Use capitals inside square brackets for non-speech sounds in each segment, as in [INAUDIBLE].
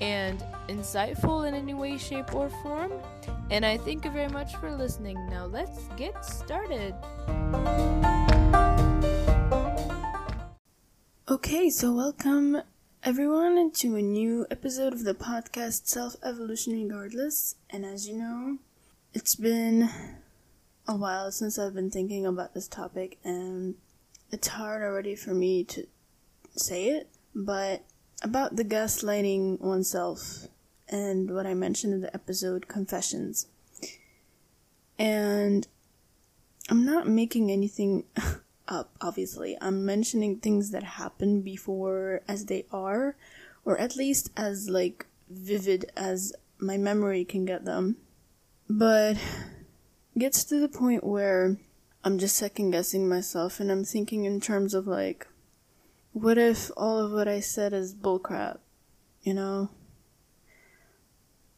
and insightful in any way, shape, or form. And I thank you very much for listening. Now let's get started. Okay, so welcome everyone to a new episode of the podcast Self Evolution Regardless. And as you know, it's been a while since I've been thinking about this topic, and it's hard already for me to say it, but about the gaslighting oneself and what I mentioned in the episode Confessions. And I'm not making anything [LAUGHS] up, obviously. I'm mentioning things that happened before as they are, or at least as like vivid as my memory can get them. But gets to the point where I'm just second guessing myself and I'm thinking in terms of like what if all of what I said is bullcrap? You know?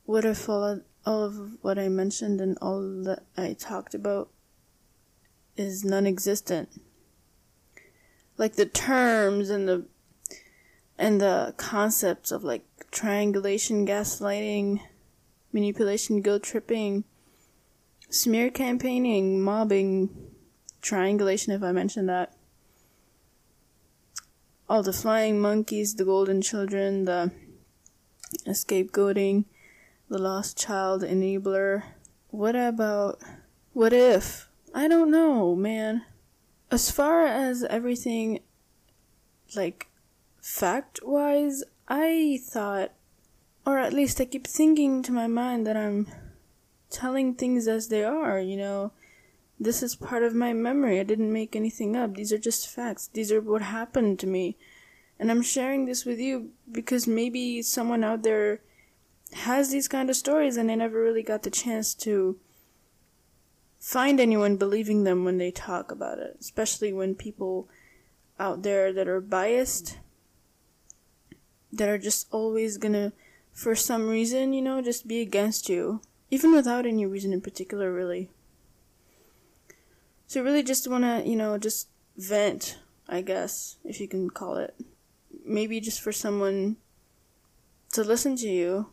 What if all of, all of what I mentioned and all that I talked about is non existent? Like the terms and the and the concepts of like triangulation, gaslighting, manipulation, guilt tripping, smear campaigning, mobbing, triangulation if I mentioned that all the flying monkeys, the golden children, the scapegoating, the lost child enabler. What about what if? I don't know, man. As far as everything like fact wise, I thought or at least I keep thinking to my mind that I'm telling things as they are, you know. This is part of my memory. I didn't make anything up. These are just facts. These are what happened to me. And I'm sharing this with you because maybe someone out there has these kind of stories and they never really got the chance to find anyone believing them when they talk about it, especially when people out there that are biased, that are just always gonna, for some reason, you know, just be against you, even without any reason in particular, really. So, really just wanna, you know, just vent, I guess, if you can call it maybe just for someone to listen to you,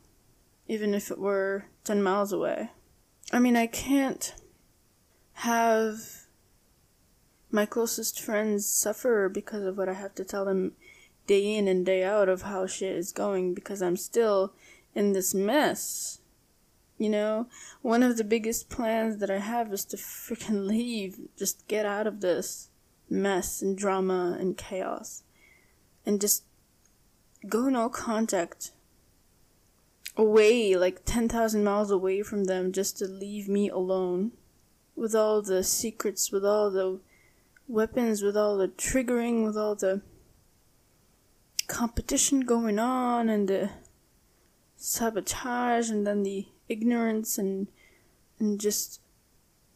even if it were 10 miles away. I mean, I can't have my closest friends suffer because of what I have to tell them day in and day out of how shit is going because I'm still in this mess. You know, one of the biggest plans that I have is to freaking leave, just get out of this mess and drama and chaos. And just go no contact away, like 10,000 miles away from them, just to leave me alone with all the secrets, with all the weapons, with all the triggering, with all the competition going on, and the sabotage, and then the ignorance and and just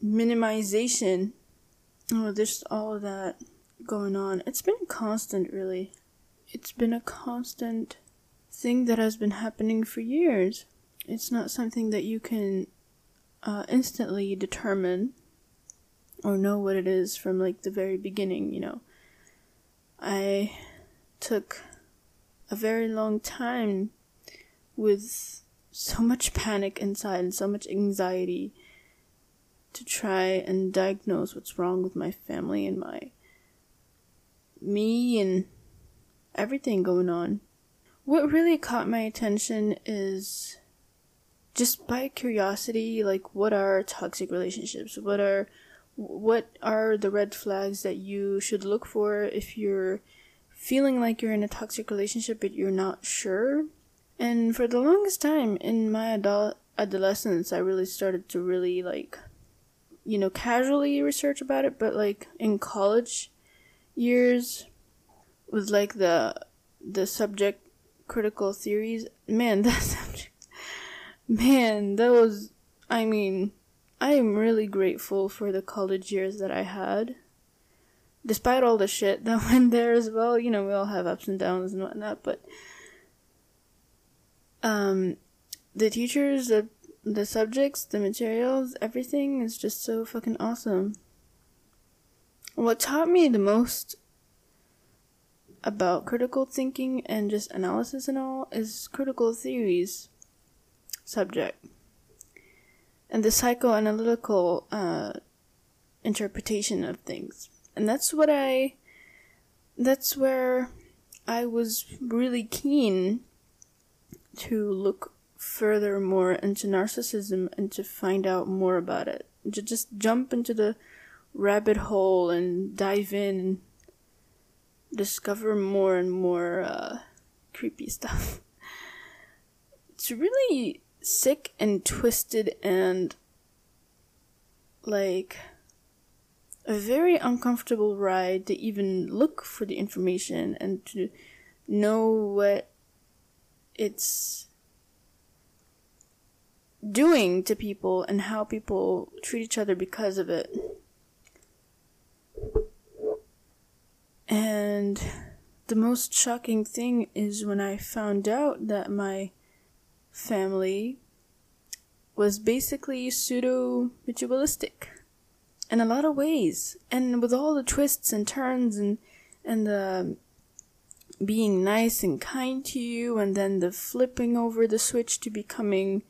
minimization. Oh, there's all of that going on. It's been constant, really it's been a constant thing that has been happening for years. It's not something that you can uh, instantly determine or know what it is from like the very beginning, you know. I took a very long time with so much panic inside and so much anxiety to try and diagnose what's wrong with my family and my me and everything going on. What really caught my attention is just by curiosity, like what are toxic relationships? What are what are the red flags that you should look for if you're feeling like you're in a toxic relationship but you're not sure? And for the longest time in my adult adolescence, I really started to really like you know, casually research about it, but like in college years with like the the subject critical theories, man, [LAUGHS] that subject man, that was I mean, I am really grateful for the college years that I had. Despite all the shit that [LAUGHS] went there as well, you know, we all have ups and downs and whatnot, but um the teachers, the the subjects, the materials, everything is just so fucking awesome. What taught me the most about critical thinking and just analysis and all is critical theories subject and the psychoanalytical uh, interpretation of things. And that's what I, that's where I was really keen to look further more into narcissism and to find out more about it. To just jump into the rabbit hole and dive in and discover more and more uh, creepy stuff. [LAUGHS] It's really sick and twisted and like a very uncomfortable ride to even look for the information and to know what it's doing to people and how people treat each other because of it. And the most shocking thing is when I found out that my family was basically pseudo ritualistic in a lot of ways. And with all the twists and turns and, and the being nice and kind to you, and then the flipping over the switch to becoming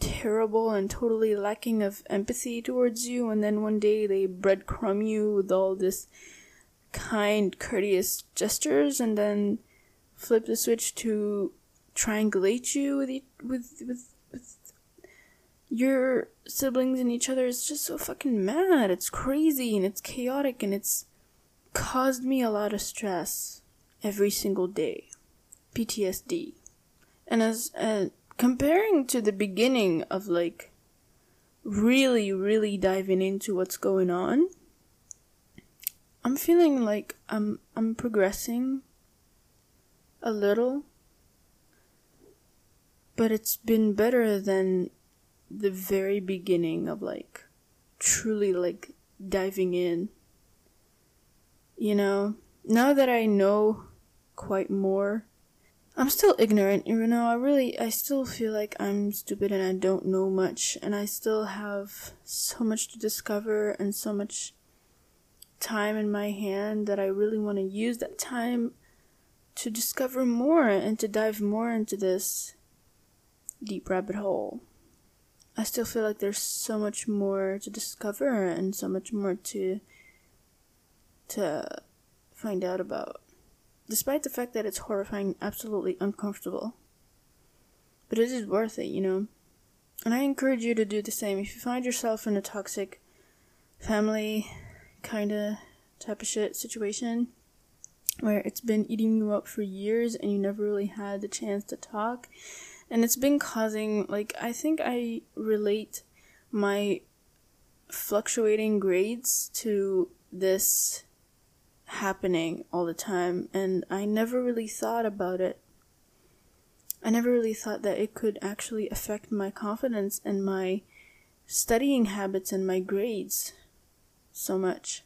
terrible and totally lacking of empathy towards you, and then one day they breadcrumb you with all this kind, courteous gestures, and then flip the switch to triangulate you with with with, with your siblings and each other It's just so fucking mad. It's crazy and it's chaotic and it's caused me a lot of stress every single day. PTSD. And as uh, comparing to the beginning of like really, really diving into what's going on, I'm feeling like I'm I'm progressing a little. But it's been better than the very beginning of like truly like diving in. You know, now that I know quite more I'm still ignorant, you know, I really, I still feel like I'm stupid and I don't know much, and I still have so much to discover and so much time in my hand that I really want to use that time to discover more and to dive more into this deep rabbit hole. I still feel like there's so much more to discover and so much more to to find out about despite the fact that it's horrifying, absolutely uncomfortable. But it is worth it, you know? And I encourage you to do the same. If you find yourself in a toxic family kind of type of shit situation where it's been eating you up for years and you never really had the chance to talk, and it's been causing, like, I think I relate my fluctuating grades to this happening all the time, and I never really thought about it. I never really thought that it could actually affect my confidence and my studying habits and my grades so much.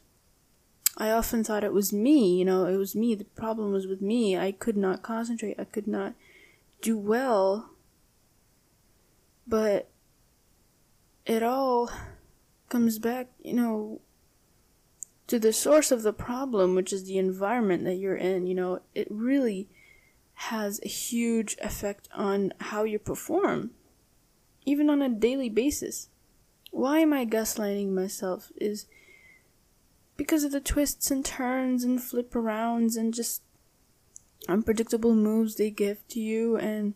I often thought it was me, you know, it was me. The problem was with me. I could not concentrate. I could not do well. But it all comes back, you know, to the source of the problem, which is the environment that you're in. You know, it really has a huge effect on how you perform, even on a daily basis. Why am I gaslighting myself? Is because of the twists and turns and flip arounds and just unpredictable moves they give to you and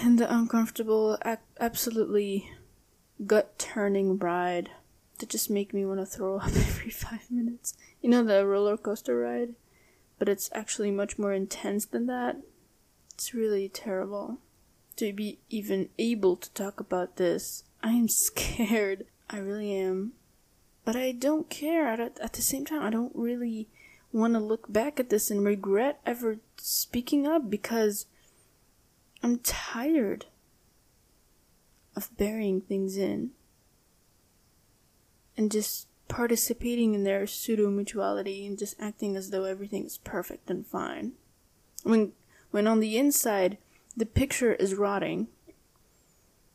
and the uncomfortable absolutely gut turning ride that just make me want to throw up [LAUGHS] every five minutes. You know the roller coaster ride? But it's actually much more intense than that. It's really terrible. To be even able to talk about this i am [LAUGHS] scared. I really am. But I don't care. At, at the same time, I don't really want to look back at this and regret ever speaking up because I'm tired of burying things in and just participating in their pseudo mutuality and just acting as though everything is perfect and fine. When when on the inside the picture is rotting.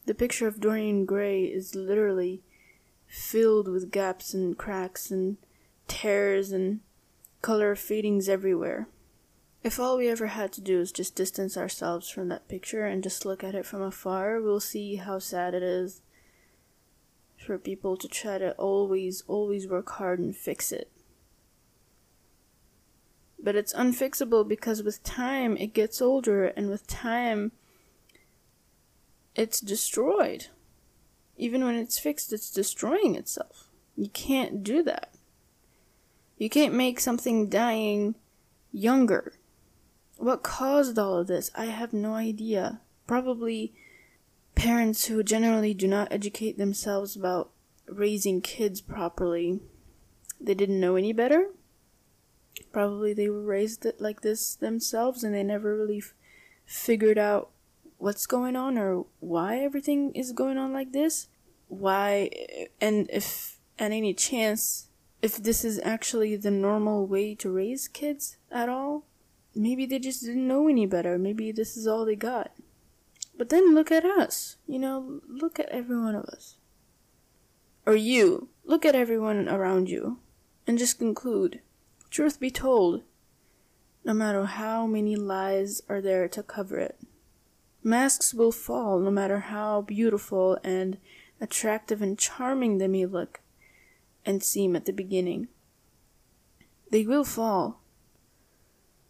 The picture of Dorian Gray is literally filled with gaps and cracks and tears and color fadings everywhere. If all we ever had to do is just distance ourselves from that picture and just look at it from afar, we'll see how sad it is for people to try to always, always work hard and fix it. But it's unfixable because with time it gets older and with time it's destroyed. Even when it's fixed, it's destroying itself. You can't do that. You can't make something dying younger. What caused all of this? I have no idea. Probably parents who generally do not educate themselves about raising kids properly. They didn't know any better. Probably they were raised like this themselves and they never really f- figured out what's going on or why everything is going on like this. Why, and if at any chance, if this is actually the normal way to raise kids at all. Maybe they just didn't know any better. Maybe this is all they got. But then look at us. You know, look at every one of us. Or you. Look at everyone around you. And just conclude. Truth be told, no matter how many lies are there to cover it, Masks will fall no matter how beautiful and attractive and charming they may look and seem at the beginning. They will fall.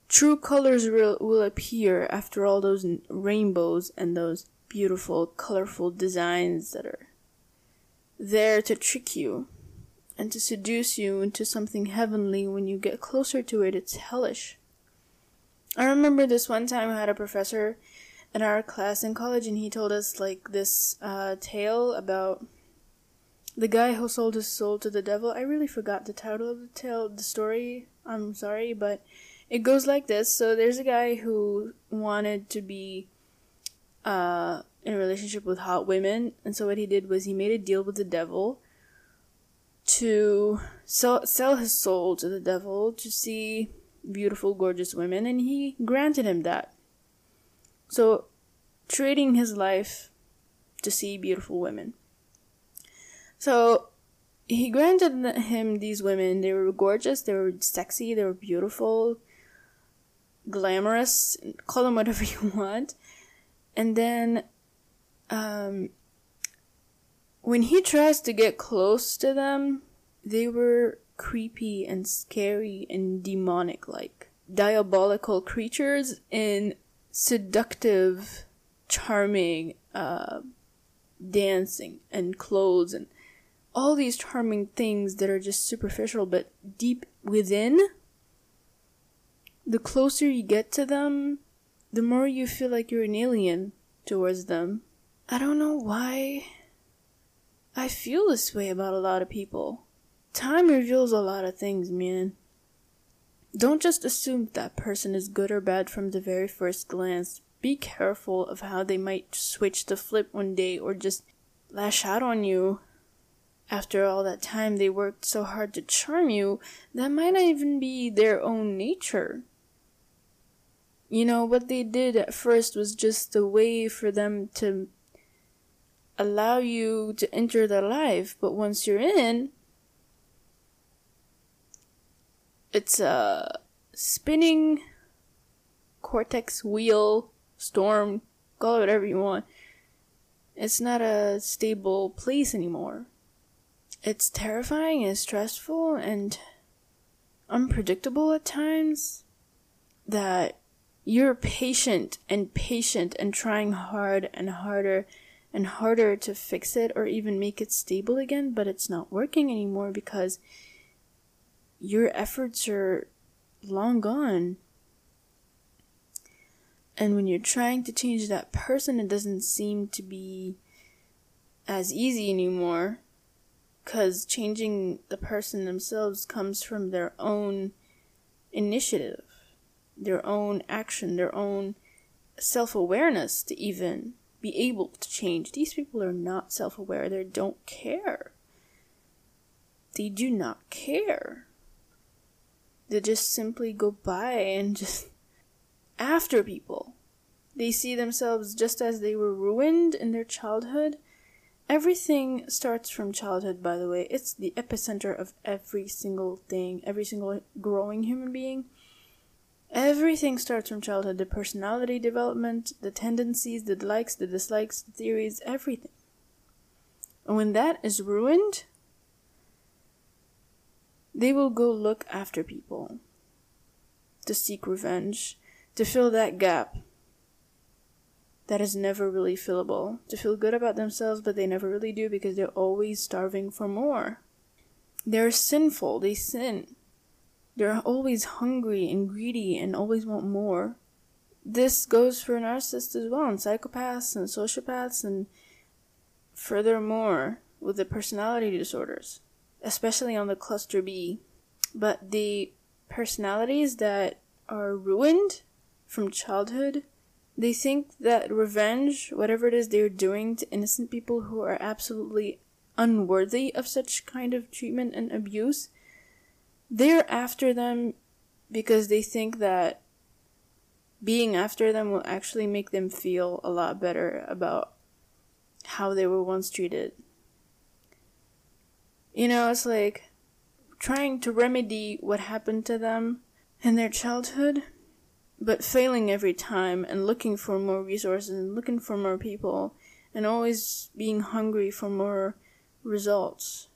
True colors will, will appear after all those rainbows and those beautiful, colorful designs that are there to trick you and to seduce you into something heavenly. When you get closer to it, it's hellish. I remember this one time I had a professor in our class in college, and he told us like this uh, tale about the guy who sold his soul to the devil. I really forgot the title of the tale, the story. I'm sorry, but it goes like this. So there's a guy who wanted to be uh, in a relationship with hot women, and so what he did was he made a deal with the devil to sell sell his soul to the devil to see beautiful, gorgeous women, and he granted him that. So, trading his life to see beautiful women. So, he granted him these women. They were gorgeous, they were sexy, they were beautiful, glamorous, call them whatever [LAUGHS] you want. And then, um, when he tries to get close to them, they were creepy and scary and demonic like. Diabolical creatures in seductive, charming uh, dancing and clothes and all these charming things that are just superficial, but deep within, the closer you get to them, the more you feel like you're an alien towards them. I don't know why I feel this way about a lot of people. Time reveals a lot of things, man. Don't just assume that person is good or bad from the very first glance. Be careful of how they might switch the flip one day or just lash out on you after all that time they worked so hard to charm you, that might not even be their own nature. You know, what they did at first was just a way for them to allow you to enter their life, but once you're in, it's a spinning cortex wheel storm, call it whatever you want. It's not a stable place anymore. It's terrifying and stressful and unpredictable at times that you're patient and patient and trying hard and harder and harder to fix it or even make it stable again, but it's not working anymore because your efforts are long gone. And when you're trying to change that person, it doesn't seem to be as easy anymore. Because changing the person themselves comes from their own initiative, their own action, their own self awareness to even be able to change. These people are not self aware, they don't care. They do not care. They just simply go by and just [LAUGHS] after people. They see themselves just as they were ruined in their childhood. Everything starts from childhood, by the way. It's the epicenter of every single thing, every single growing human being. Everything starts from childhood the personality development, the tendencies, the likes, the dislikes, the theories, everything. And when that is ruined, they will go look after people to seek revenge, to fill that gap that is never really fillable, to feel good about themselves, but they never really do because they're always starving for more. They're sinful, they sin. They're always hungry and greedy and always want more. This goes for narcissists as well, and psychopaths and sociopaths, and furthermore, with the personality disorders especially on the cluster B. But the personalities that are ruined from childhood, they think that revenge, whatever it is they're doing to innocent people who are absolutely unworthy of such kind of treatment and abuse, they're after them because they think that being after them will actually make them feel a lot better about how they were once treated. You know, it's like trying to remedy what happened to them in their childhood, but failing every time and looking for more resources and looking for more people and always being hungry for more results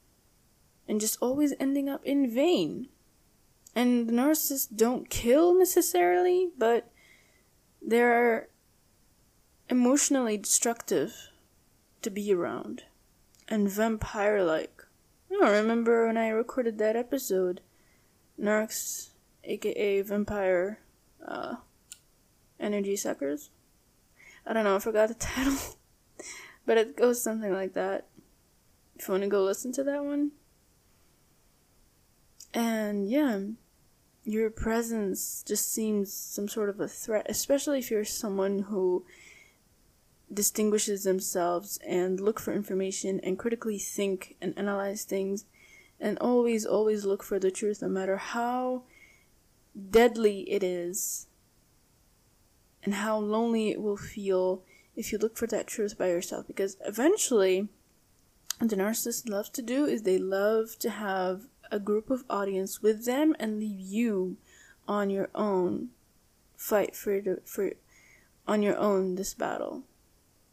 and just always ending up in vain. And the narcissists don't kill necessarily, but they're emotionally destructive to be around and vampire like. I remember when I recorded that episode, Narcs, aka Vampire, uh, Energy Suckers. I don't know, I forgot the [LAUGHS] title. but it goes something like that. If you want to go listen to that one. And yeah, your presence just seems some sort of a threat, especially if you're someone who distinguishes themselves and look for information and critically think and analyze things and always always look for the truth no matter how deadly it is and how lonely it will feel if you look for that truth by yourself. Because eventually what the narcissists love to do is they love to have a group of audience with them and leave you on your own fight for for on your own this battle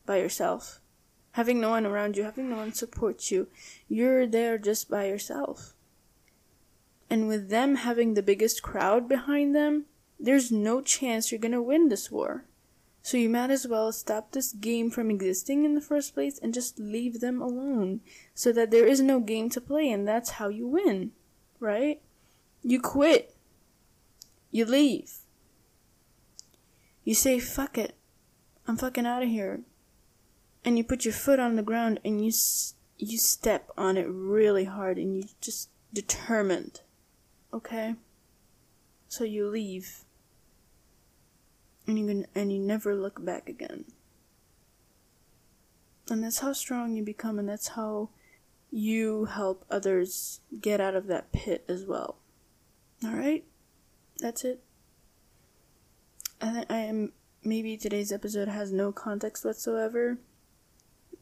by yourself. Having no one around you, having no one support you, you're there just by yourself. And with them having the biggest crowd behind them, there's no chance you're gonna win this war. So you might as well stop this game from existing in the first place and just leave them alone so that there is no game to play and that's how you win, right? You quit. You leave. You say, fuck it. I'm fucking out of here and you put your foot on the ground and you you step on it really hard and you just determined okay so you leave and you can, and you never look back again and that's how strong you become and that's how you help others get out of that pit as well. All right? That's it. I, think I am maybe today's episode has no context whatsoever,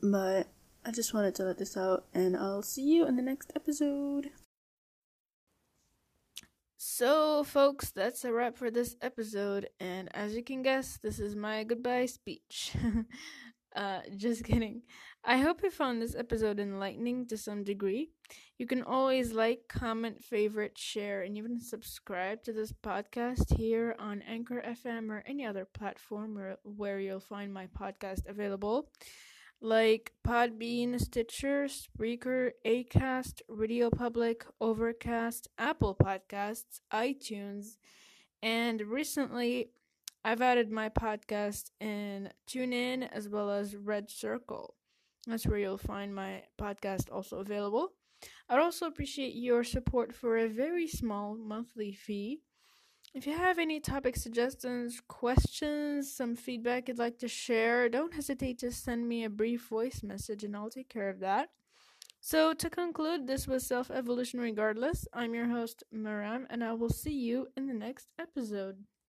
but I just wanted to let this out, and I'll see you in the next episode. So, folks, that's a wrap for this episode, and as you can guess, this is my goodbye speech. [LAUGHS] uh, just kidding. I hope you found this episode enlightening to some degree. You can always like, comment, favorite, share, and even subscribe to this podcast here on Anchor FM or any other platform where, where you'll find my podcast available like Podbean, Stitcher, Spreaker, Acast, Radio Public, Overcast, Apple Podcasts, iTunes, and recently I've added my podcast in TuneIn as well as Red Circle. That's where you'll find my podcast also available. I'd also appreciate your support for a very small monthly fee. If you have any topic suggestions, questions, some feedback you'd like to share, don't hesitate to send me a brief voice message and I'll take care of that. So, to conclude, this was Self Evolution Regardless. I'm your host, Maram, and I will see you in the next episode.